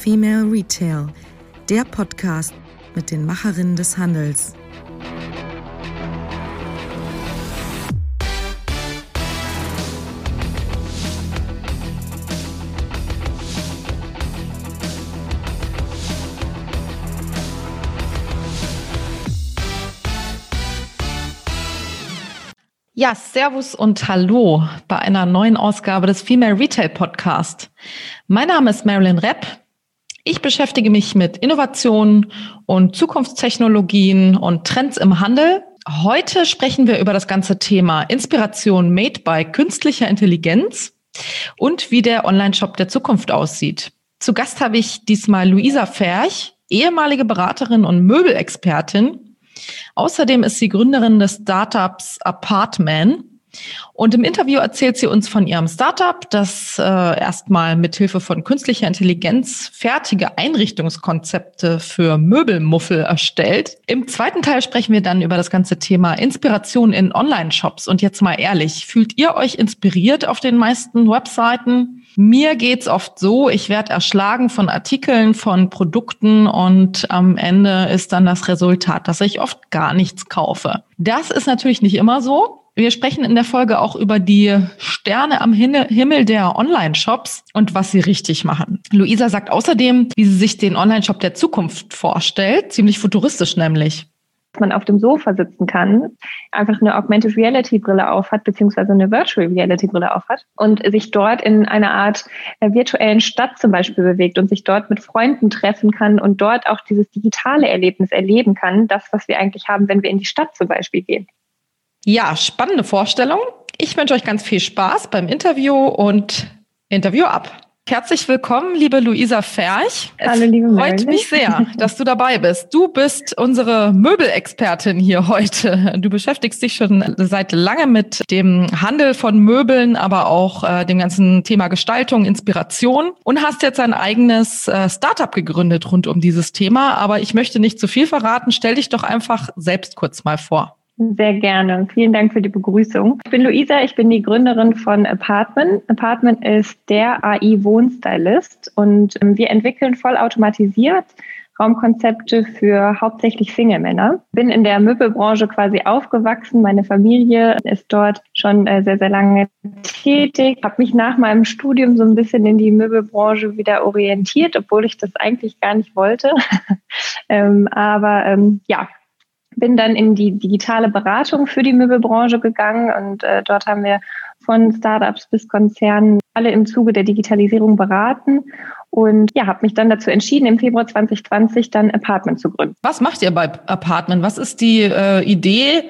Female Retail, der Podcast mit den Macherinnen des Handels. Ja, Servus und Hallo bei einer neuen Ausgabe des Female Retail Podcast. Mein Name ist Marilyn Repp. Ich beschäftige mich mit Innovationen und Zukunftstechnologien und Trends im Handel. Heute sprechen wir über das ganze Thema Inspiration made by künstlicher Intelligenz und wie der Online-Shop der Zukunft aussieht. Zu Gast habe ich diesmal Luisa Ferch, ehemalige Beraterin und Möbelexpertin Außerdem ist sie Gründerin des Startups Apartman. Und im Interview erzählt sie uns von ihrem Startup, das äh, erstmal mithilfe von künstlicher Intelligenz fertige Einrichtungskonzepte für Möbelmuffel erstellt. Im zweiten Teil sprechen wir dann über das ganze Thema Inspiration in Online-Shops. Und jetzt mal ehrlich, fühlt ihr euch inspiriert auf den meisten Webseiten? Mir geht's oft so, ich werde erschlagen von Artikeln, von Produkten und am Ende ist dann das Resultat, dass ich oft gar nichts kaufe. Das ist natürlich nicht immer so. Wir sprechen in der Folge auch über die Sterne am Himmel der Online-Shops und was sie richtig machen. Luisa sagt außerdem, wie sie sich den Online-Shop der Zukunft vorstellt, ziemlich futuristisch nämlich man auf dem Sofa sitzen kann, einfach eine Augmented Reality Brille aufhat, beziehungsweise eine Virtual Reality Brille aufhat und sich dort in einer Art äh, virtuellen Stadt zum Beispiel bewegt und sich dort mit Freunden treffen kann und dort auch dieses digitale Erlebnis erleben kann, das, was wir eigentlich haben, wenn wir in die Stadt zum Beispiel gehen. Ja, spannende Vorstellung. Ich wünsche euch ganz viel Spaß beim Interview und Interview ab. Herzlich willkommen, liebe Luisa Ferch. Es Hallo, liebe freut Marilyn. mich sehr, dass du dabei bist. Du bist unsere Möbelexpertin hier heute. Du beschäftigst dich schon seit lange mit dem Handel von Möbeln, aber auch äh, dem ganzen Thema Gestaltung, Inspiration und hast jetzt ein eigenes äh, Startup gegründet rund um dieses Thema. Aber ich möchte nicht zu viel verraten. Stell dich doch einfach selbst kurz mal vor. Sehr gerne. Vielen Dank für die Begrüßung. Ich bin Luisa, ich bin die Gründerin von Apartment. Apartment ist der AI-Wohnstylist und ähm, wir entwickeln vollautomatisiert Raumkonzepte für hauptsächlich Single-Männer. Bin in der Möbelbranche quasi aufgewachsen. Meine Familie ist dort schon äh, sehr, sehr lange tätig. Habe mich nach meinem Studium so ein bisschen in die Möbelbranche wieder orientiert, obwohl ich das eigentlich gar nicht wollte. ähm, aber ähm, ja, bin dann in die digitale Beratung für die Möbelbranche gegangen und äh, dort haben wir von Startups bis Konzernen alle im Zuge der Digitalisierung beraten und ja, habe mich dann dazu entschieden, im Februar 2020 dann Apartment zu gründen. Was macht ihr bei Apartment? Was ist die äh, Idee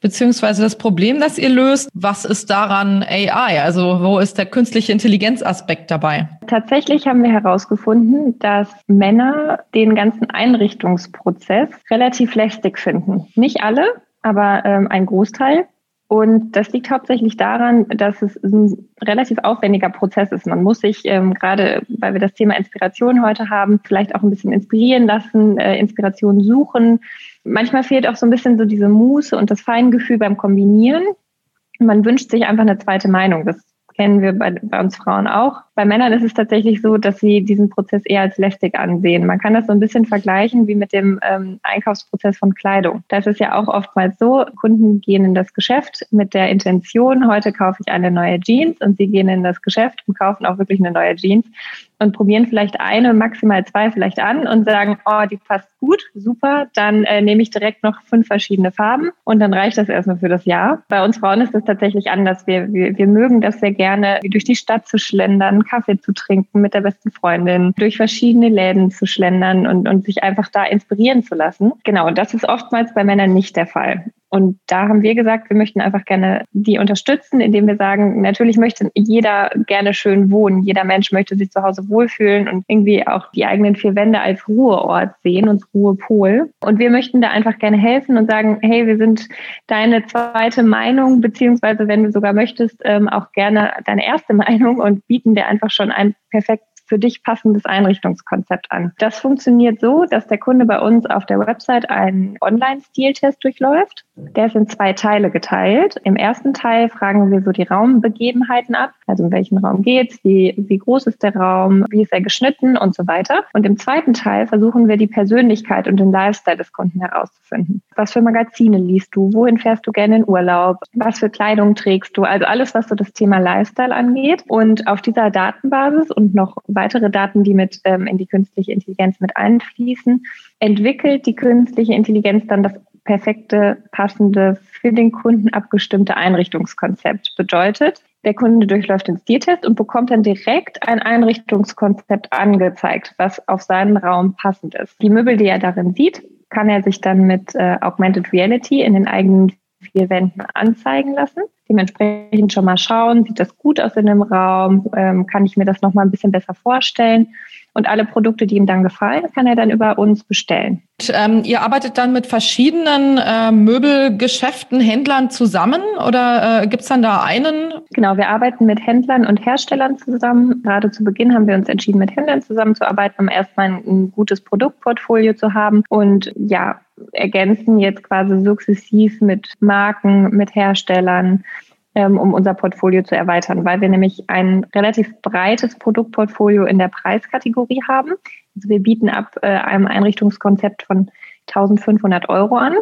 beziehungsweise das Problem, das ihr löst? Was ist daran AI? Also wo ist der künstliche Intelligenzaspekt dabei? Tatsächlich haben wir herausgefunden, dass Männer den ganzen Einrichtungsprozess relativ lästig finden. Nicht alle, aber ähm, ein Großteil. Und das liegt hauptsächlich daran, dass es ein relativ aufwendiger Prozess ist. Man muss sich ähm, gerade, weil wir das Thema Inspiration heute haben, vielleicht auch ein bisschen inspirieren lassen, äh, Inspiration suchen. Manchmal fehlt auch so ein bisschen so diese Muße und das Feingefühl beim Kombinieren. Man wünscht sich einfach eine zweite Meinung. Das kennen wir bei, bei uns Frauen auch. Bei Männern ist es tatsächlich so, dass sie diesen Prozess eher als lästig ansehen. Man kann das so ein bisschen vergleichen wie mit dem ähm, Einkaufsprozess von Kleidung. Das ist ja auch oftmals so, Kunden gehen in das Geschäft mit der Intention, heute kaufe ich eine neue Jeans und sie gehen in das Geschäft und kaufen auch wirklich eine neue Jeans und probieren vielleicht eine, maximal zwei vielleicht an und sagen, oh, die passt gut, super, dann äh, nehme ich direkt noch fünf verschiedene Farben und dann reicht das erstmal für das Jahr. Bei uns Frauen ist das tatsächlich anders. Wir, wir, wir mögen das sehr gerne, durch die Stadt zu schlendern, Kaffee zu trinken mit der besten Freundin, durch verschiedene Läden zu schlendern und, und sich einfach da inspirieren zu lassen. Genau, und das ist oftmals bei Männern nicht der Fall. Und da haben wir gesagt, wir möchten einfach gerne die unterstützen, indem wir sagen, natürlich möchte jeder gerne schön wohnen. Jeder Mensch möchte sich zu Hause wohlfühlen und irgendwie auch die eigenen vier Wände als Ruheort sehen und Ruhepol. Und wir möchten da einfach gerne helfen und sagen, hey, wir sind deine zweite Meinung, beziehungsweise wenn du sogar möchtest, ähm, auch gerne deine erste Meinung und bieten dir einfach schon ein perfekt für dich passendes Einrichtungskonzept an. Das funktioniert so, dass der Kunde bei uns auf der Website einen Online-Stiltest durchläuft. Der ist in zwei Teile geteilt. Im ersten Teil fragen wir so die Raumbegebenheiten ab, also in welchen Raum geht's, wie, wie groß ist der Raum, wie ist er geschnitten und so weiter. Und im zweiten Teil versuchen wir die Persönlichkeit und den Lifestyle des Kunden herauszufinden. Was für Magazine liest du? Wohin fährst du gerne in Urlaub? Was für Kleidung trägst du? Also alles, was so das Thema Lifestyle angeht. Und auf dieser Datenbasis und noch weitere Daten, die mit ähm, in die künstliche Intelligenz mit einfließen, entwickelt die künstliche Intelligenz dann das perfekte, passende, für den Kunden abgestimmte Einrichtungskonzept. Bedeutet, der Kunde durchläuft den Stiltest und bekommt dann direkt ein Einrichtungskonzept angezeigt, was auf seinen Raum passend ist. Die Möbel, die er darin sieht, kann er sich dann mit äh, Augmented Reality in den eigenen vier Wänden anzeigen lassen. Dementsprechend schon mal schauen, sieht das gut aus in dem Raum, ähm, kann ich mir das nochmal ein bisschen besser vorstellen. Und alle Produkte, die ihm dann gefallen, kann er dann über uns bestellen. Und, ähm, ihr arbeitet dann mit verschiedenen äh, Möbelgeschäften, Händlern zusammen oder äh, gibt dann da einen? Genau, wir arbeiten mit Händlern und Herstellern zusammen. Gerade zu Beginn haben wir uns entschieden, mit Händlern zusammenzuarbeiten, um erstmal ein, ein gutes Produktportfolio zu haben. Und ja, ergänzen jetzt quasi sukzessiv mit Marken, mit Herstellern, ähm, um unser Portfolio zu erweitern, weil wir nämlich ein relativ breites Produktportfolio in der Preiskategorie haben. Also wir bieten ab äh, einem Einrichtungskonzept von 1500 Euro an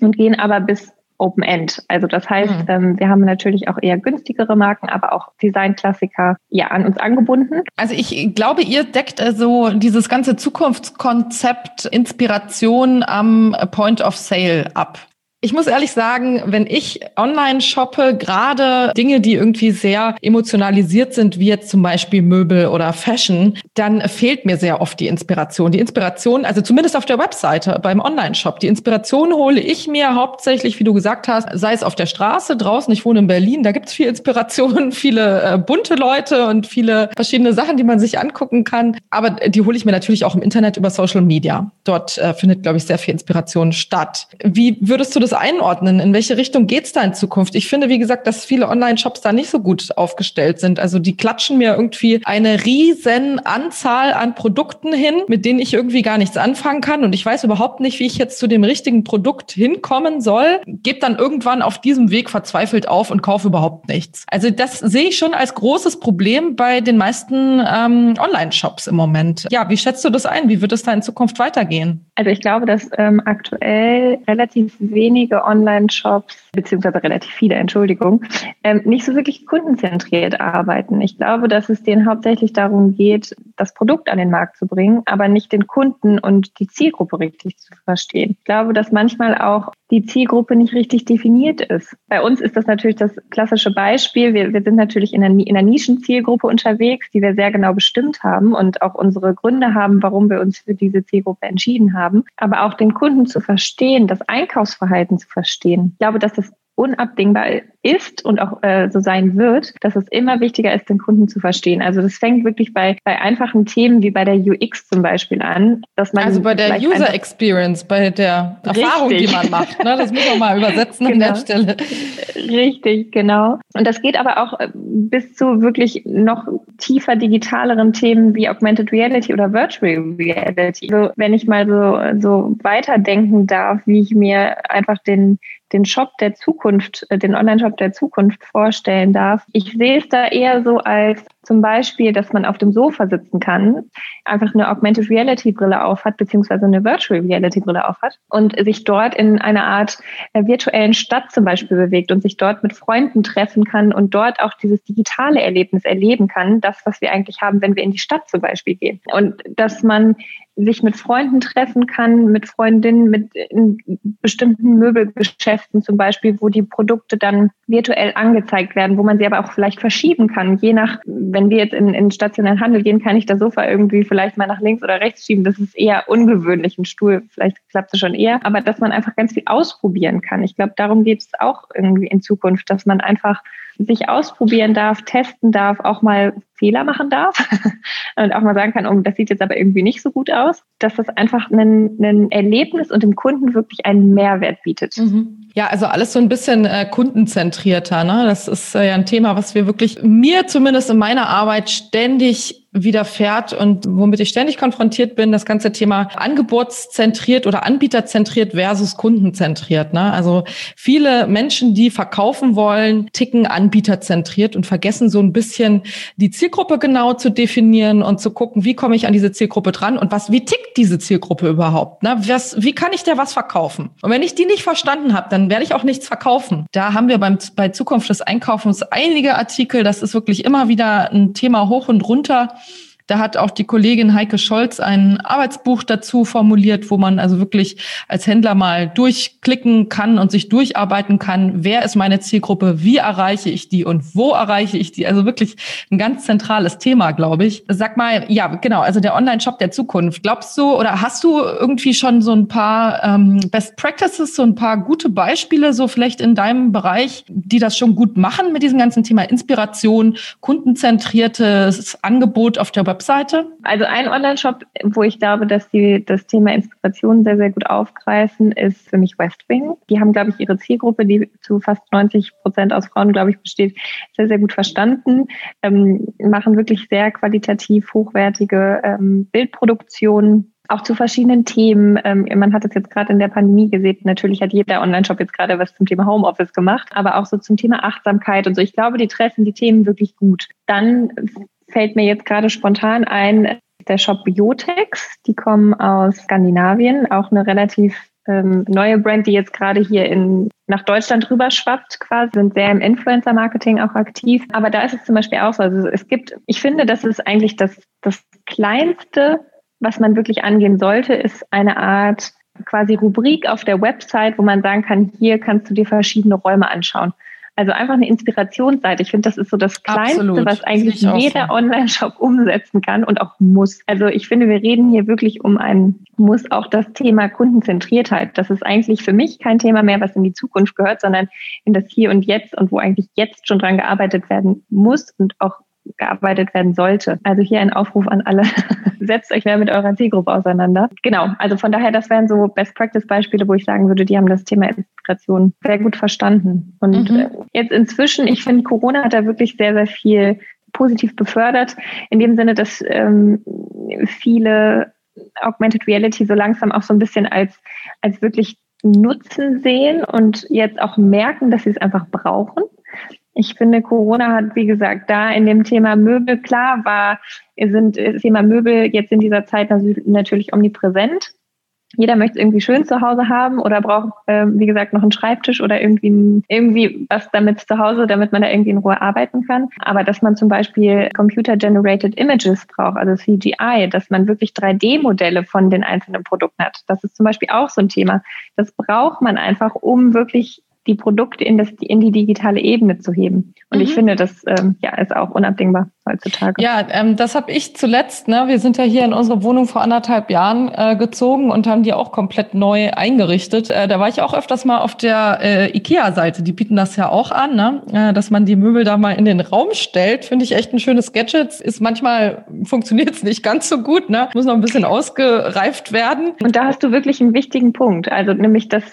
und gehen aber bis Open End. Also das heißt, mhm. ähm, wir haben natürlich auch eher günstigere Marken, aber auch Designklassiker ja an uns angebunden. Also ich glaube, ihr deckt also dieses ganze Zukunftskonzept Inspiration am Point of Sale ab. Ich muss ehrlich sagen, wenn ich online shoppe, gerade Dinge, die irgendwie sehr emotionalisiert sind, wie jetzt zum Beispiel Möbel oder Fashion, dann fehlt mir sehr oft die Inspiration. Die Inspiration, also zumindest auf der Webseite, beim Online-Shop, die Inspiration hole ich mir hauptsächlich, wie du gesagt hast, sei es auf der Straße draußen, ich wohne in Berlin, da gibt's viel Inspiration, viele äh, bunte Leute und viele verschiedene Sachen, die man sich angucken kann. Aber die hole ich mir natürlich auch im Internet über Social Media. Dort äh, findet, glaube ich, sehr viel Inspiration statt. Wie würdest du das das einordnen? In welche Richtung geht's da in Zukunft? Ich finde, wie gesagt, dass viele Online-Shops da nicht so gut aufgestellt sind. Also die klatschen mir irgendwie eine riesen Anzahl an Produkten hin, mit denen ich irgendwie gar nichts anfangen kann. Und ich weiß überhaupt nicht, wie ich jetzt zu dem richtigen Produkt hinkommen soll. Gebe dann irgendwann auf diesem Weg verzweifelt auf und kaufe überhaupt nichts. Also das sehe ich schon als großes Problem bei den meisten ähm, Online-Shops im Moment. Ja, wie schätzt du das ein? Wie wird es da in Zukunft weitergehen? Also ich glaube, dass ähm, aktuell relativ wenig wenige Online-Shops, beziehungsweise relativ viele, Entschuldigung, ähm, nicht so wirklich kundenzentriert arbeiten. Ich glaube, dass es denen hauptsächlich darum geht, das Produkt an den Markt zu bringen, aber nicht den Kunden und die Zielgruppe richtig zu verstehen. Ich glaube, dass manchmal auch die Zielgruppe nicht richtig definiert ist. Bei uns ist das natürlich das klassische Beispiel. Wir, wir sind natürlich in einer, in einer Nischenzielgruppe unterwegs, die wir sehr genau bestimmt haben und auch unsere Gründe haben, warum wir uns für diese Zielgruppe entschieden haben. Aber auch den Kunden zu verstehen, das Einkaufsverhalten zu verstehen. Ich glaube, dass das unabdingbar ist und auch äh, so sein wird, dass es immer wichtiger ist, den Kunden zu verstehen. Also das fängt wirklich bei, bei einfachen Themen wie bei der UX zum Beispiel an, dass man also bei der User Experience, bei der Erfahrung, Richtig. die man macht. Ne? Das muss man mal übersetzen genau. an der Stelle. Richtig, genau. Und das geht aber auch äh, bis zu wirklich noch tiefer digitaleren Themen wie Augmented Reality oder Virtual Reality. Also wenn ich mal so, so weiterdenken darf, wie ich mir einfach den den Shop der Zukunft, äh, den Online-Shop der Zukunft vorstellen darf. Ich sehe es da eher so als zum Beispiel, dass man auf dem Sofa sitzen kann, einfach eine Augmented Reality Brille aufhat, beziehungsweise eine Virtual Reality Brille aufhat und sich dort in einer Art äh, virtuellen Stadt zum Beispiel bewegt und sich dort mit Freunden treffen kann und dort auch dieses digitale Erlebnis erleben kann, das, was wir eigentlich haben, wenn wir in die Stadt zum Beispiel gehen. Und dass man sich mit Freunden treffen kann, mit Freundinnen, mit bestimmten Möbelgeschäften zum Beispiel, wo die Produkte dann virtuell angezeigt werden, wo man sie aber auch vielleicht verschieben kann. Je nach, wenn wir jetzt in, in stationären Handel gehen, kann ich das Sofa irgendwie vielleicht mal nach links oder rechts schieben. Das ist eher ungewöhnlich. Ein Stuhl, vielleicht klappt es schon eher, aber dass man einfach ganz viel ausprobieren kann. Ich glaube, darum geht es auch irgendwie in Zukunft, dass man einfach sich ausprobieren darf, testen darf, auch mal Fehler machen darf und auch mal sagen kann, oh, das sieht jetzt aber irgendwie nicht so gut aus, dass das einfach ein, ein Erlebnis und dem Kunden wirklich einen Mehrwert bietet. Mhm. Ja, also alles so ein bisschen äh, kundenzentrierter. Ne? Das ist äh, ja ein Thema, was wir wirklich mir zumindest in meiner Arbeit ständig widerfährt und womit ich ständig konfrontiert bin, das ganze Thema angebotszentriert oder anbieterzentriert versus kundenzentriert. Ne? Also viele Menschen, die verkaufen wollen, ticken anbieterzentriert und vergessen so ein bisschen die Zielgruppe genau zu definieren und zu gucken, wie komme ich an diese Zielgruppe dran und was, wie tickt diese Zielgruppe überhaupt? Ne? Was, wie kann ich der was verkaufen? Und wenn ich die nicht verstanden habe, dann werde ich auch nichts verkaufen. Da haben wir beim, bei Zukunft des Einkaufens einige Artikel, das ist wirklich immer wieder ein Thema hoch und runter. Da hat auch die Kollegin Heike Scholz ein Arbeitsbuch dazu formuliert, wo man also wirklich als Händler mal durchklicken kann und sich durcharbeiten kann, wer ist meine Zielgruppe, wie erreiche ich die und wo erreiche ich die. Also wirklich ein ganz zentrales Thema, glaube ich. Sag mal, ja, genau, also der Online-Shop der Zukunft. Glaubst du oder hast du irgendwie schon so ein paar ähm, Best Practices, so ein paar gute Beispiele, so vielleicht in deinem Bereich, die das schon gut machen mit diesem ganzen Thema Inspiration, kundenzentriertes Angebot auf der Website? Webseite? Also ein Online-Shop, wo ich glaube, dass sie das Thema Inspiration sehr, sehr gut aufgreifen, ist für mich Westwing. Die haben, glaube ich, ihre Zielgruppe, die zu fast 90 Prozent aus Frauen, glaube ich, besteht, sehr, sehr gut verstanden, ähm, machen wirklich sehr qualitativ hochwertige ähm, Bildproduktionen auch zu verschiedenen Themen. Ähm, man hat es jetzt gerade in der Pandemie gesehen. Natürlich hat jeder Online-Shop jetzt gerade was zum Thema Homeoffice gemacht, aber auch so zum Thema Achtsamkeit und so. Ich glaube, die treffen die Themen wirklich gut. Dann fällt mir jetzt gerade spontan ein, der Shop Biotex. Die kommen aus Skandinavien, auch eine relativ ähm, neue Brand, die jetzt gerade hier in, nach Deutschland rüber schwappt quasi, sind sehr im Influencer-Marketing auch aktiv. Aber da ist es zum Beispiel auch so. Also es gibt, ich finde, das ist eigentlich das, das Kleinste, was man wirklich angehen sollte, ist eine Art quasi Rubrik auf der Website, wo man sagen kann, hier kannst du dir verschiedene Räume anschauen. Also einfach eine Inspirationsseite. Ich finde, das ist so das Kleinste, Absolut. was eigentlich jeder so. Online-Shop umsetzen kann und auch muss. Also ich finde, wir reden hier wirklich um ein Muss, auch das Thema Kundenzentriertheit. Das ist eigentlich für mich kein Thema mehr, was in die Zukunft gehört, sondern in das Hier und Jetzt und wo eigentlich jetzt schon dran gearbeitet werden muss und auch gearbeitet werden sollte. Also hier ein Aufruf an alle. Setzt euch mehr mit eurer Zielgruppe auseinander. Genau. Also von daher, das wären so Best Practice Beispiele, wo ich sagen würde, die haben das Thema Inspiration sehr gut verstanden. Und mhm. Äh, jetzt inzwischen, ich finde, Corona hat da wirklich sehr, sehr viel positiv befördert. In dem Sinne, dass ähm, viele Augmented Reality so langsam auch so ein bisschen als, als wirklich Nutzen sehen und jetzt auch merken, dass sie es einfach brauchen. Ich finde, Corona hat, wie gesagt, da in dem Thema Möbel, klar, war, sind das Thema Möbel jetzt in dieser Zeit natürlich omnipräsent. Jeder möchte es irgendwie schön zu Hause haben oder braucht, äh, wie gesagt, noch einen Schreibtisch oder irgendwie, irgendwie was damit zu Hause, damit man da irgendwie in Ruhe arbeiten kann. Aber dass man zum Beispiel Computer-Generated Images braucht, also CGI, dass man wirklich 3D-Modelle von den einzelnen Produkten hat, das ist zum Beispiel auch so ein Thema. Das braucht man einfach, um wirklich die Produkte in, das, in die digitale Ebene zu heben. Und mhm. ich finde, das ähm, ja, ist auch unabdingbar heutzutage. Ja, ähm, das habe ich zuletzt. Ne? Wir sind ja hier in unsere Wohnung vor anderthalb Jahren äh, gezogen und haben die auch komplett neu eingerichtet. Äh, da war ich auch öfters mal auf der äh, IKEA-Seite. Die bieten das ja auch an, ne? äh, dass man die Möbel da mal in den Raum stellt. Finde ich echt ein schönes Gadget. Ist manchmal funktioniert es nicht ganz so gut. Ne? Muss noch ein bisschen ausgereift werden. Und da hast du wirklich einen wichtigen Punkt. Also nämlich, dass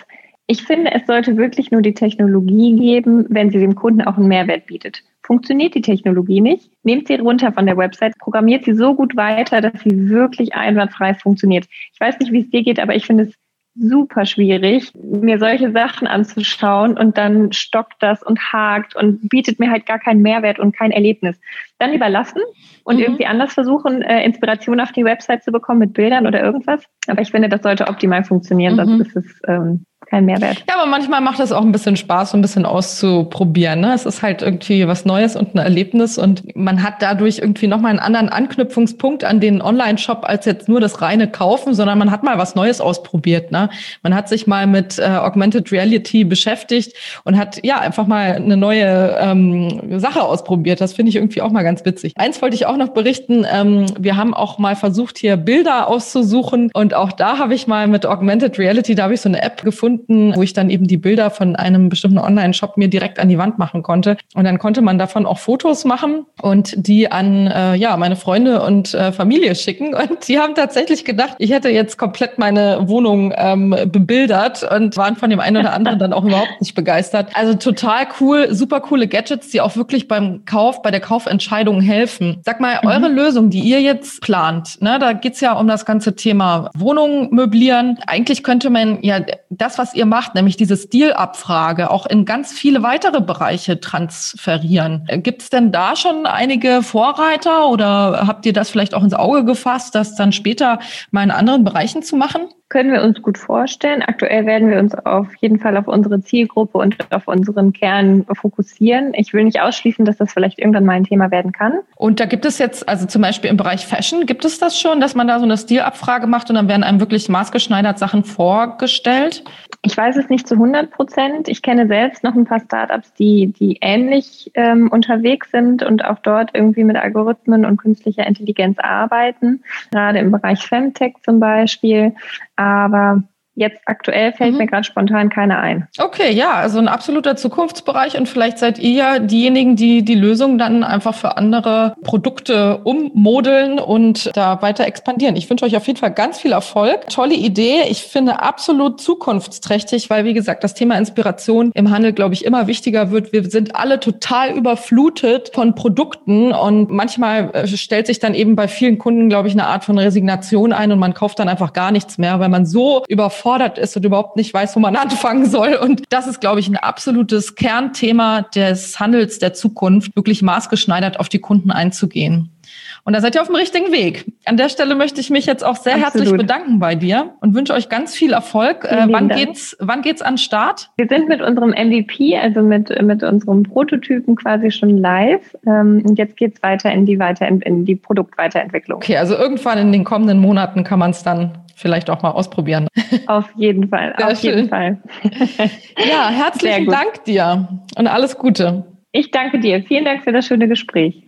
ich finde, es sollte wirklich nur die Technologie geben, wenn sie dem Kunden auch einen Mehrwert bietet. Funktioniert die Technologie nicht, nehmt sie runter von der Website, programmiert sie so gut weiter, dass sie wirklich einwandfrei funktioniert. Ich weiß nicht, wie es dir geht, aber ich finde es super schwierig, mir solche Sachen anzuschauen und dann stockt das und hakt und bietet mir halt gar keinen Mehrwert und kein Erlebnis. Dann überlassen und mhm. irgendwie anders versuchen, äh, Inspiration auf die Website zu bekommen mit Bildern oder irgendwas. Aber ich finde, das sollte optimal funktionieren, mhm. sonst ist es ähm, kein Mehrwert. Ja, aber manchmal macht es auch ein bisschen Spaß, so ein bisschen auszuprobieren. Ne? Es ist halt irgendwie was Neues und ein Erlebnis und man hat dadurch irgendwie nochmal einen anderen Anknüpfungspunkt an den Online-Shop als jetzt nur das reine Kaufen, sondern man hat mal was Neues ausprobiert. Ne? Man hat sich mal mit äh, Augmented Reality beschäftigt und hat ja einfach mal eine neue ähm, Sache ausprobiert. Das finde ich irgendwie auch mal ganz witzig. Eins wollte ich auch noch berichten. Ähm, wir haben auch mal versucht, hier Bilder auszusuchen und auch da habe ich mal mit Augmented Reality, da habe ich so eine App gefunden, gefunden, wo ich dann eben die Bilder von einem bestimmten Online-Shop mir direkt an die Wand machen konnte. Und dann konnte man davon auch Fotos machen und die an äh, ja meine Freunde und äh, Familie schicken. Und die haben tatsächlich gedacht, ich hätte jetzt komplett meine Wohnung ähm, bebildert und waren von dem einen oder anderen dann auch überhaupt nicht begeistert. Also total cool, super coole Gadgets, die auch wirklich beim Kauf, bei der Kaufentscheidung helfen. Sag mal, mhm. eure Lösung, die ihr jetzt plant, ne, da geht's ja um das ganze Thema Wohnung möblieren. Eigentlich könnte man ja das, was ihr macht, nämlich diese Stilabfrage, auch in ganz viele weitere Bereiche transferieren. Gibt es denn da schon einige Vorreiter oder habt ihr das vielleicht auch ins Auge gefasst, das dann später mal in anderen Bereichen zu machen? Können wir uns gut vorstellen. Aktuell werden wir uns auf jeden Fall auf unsere Zielgruppe und auf unseren Kern fokussieren. Ich will nicht ausschließen, dass das vielleicht irgendwann mal ein Thema werden kann. Und da gibt es jetzt, also zum Beispiel im Bereich Fashion, gibt es das schon, dass man da so eine Stilabfrage macht und dann werden einem wirklich maßgeschneidert Sachen vorgestellt? Ich weiß es nicht zu 100 Prozent. Ich kenne selbst noch ein paar Startups, die, die ähnlich ähm, unterwegs sind und auch dort irgendwie mit Algorithmen und künstlicher Intelligenz arbeiten, gerade im Bereich Femtech zum Beispiel. Aber Jetzt aktuell fällt mhm. mir gerade spontan keiner ein. Okay, ja, also ein absoluter Zukunftsbereich und vielleicht seid ihr ja diejenigen, die die Lösung dann einfach für andere Produkte ummodeln und da weiter expandieren. Ich wünsche euch auf jeden Fall ganz viel Erfolg. Tolle Idee. Ich finde absolut zukunftsträchtig, weil wie gesagt, das Thema Inspiration im Handel, glaube ich, immer wichtiger wird. Wir sind alle total überflutet von Produkten und manchmal äh, stellt sich dann eben bei vielen Kunden, glaube ich, eine Art von Resignation ein und man kauft dann einfach gar nichts mehr, weil man so überfordert überfordert ist und überhaupt nicht weiß, wo man anfangen soll. Und das ist, glaube ich, ein absolutes Kernthema des Handels der Zukunft, wirklich maßgeschneidert auf die Kunden einzugehen. Und da seid ihr auf dem richtigen Weg. An der Stelle möchte ich mich jetzt auch sehr Absolut. herzlich bedanken bei dir und wünsche euch ganz viel Erfolg. Äh, wann Dank. geht's, wann geht's an Start? Wir sind mit unserem MVP, also mit, mit unserem Prototypen quasi schon live. Ähm, und jetzt geht's weiter in die weiter in die Produktweiterentwicklung. Okay, also irgendwann in den kommenden Monaten kann man es dann vielleicht auch mal ausprobieren. Auf jeden Fall, Sehr auf schön. jeden Fall. ja, herzlichen Dank dir und alles Gute. Ich danke dir. Vielen Dank für das schöne Gespräch.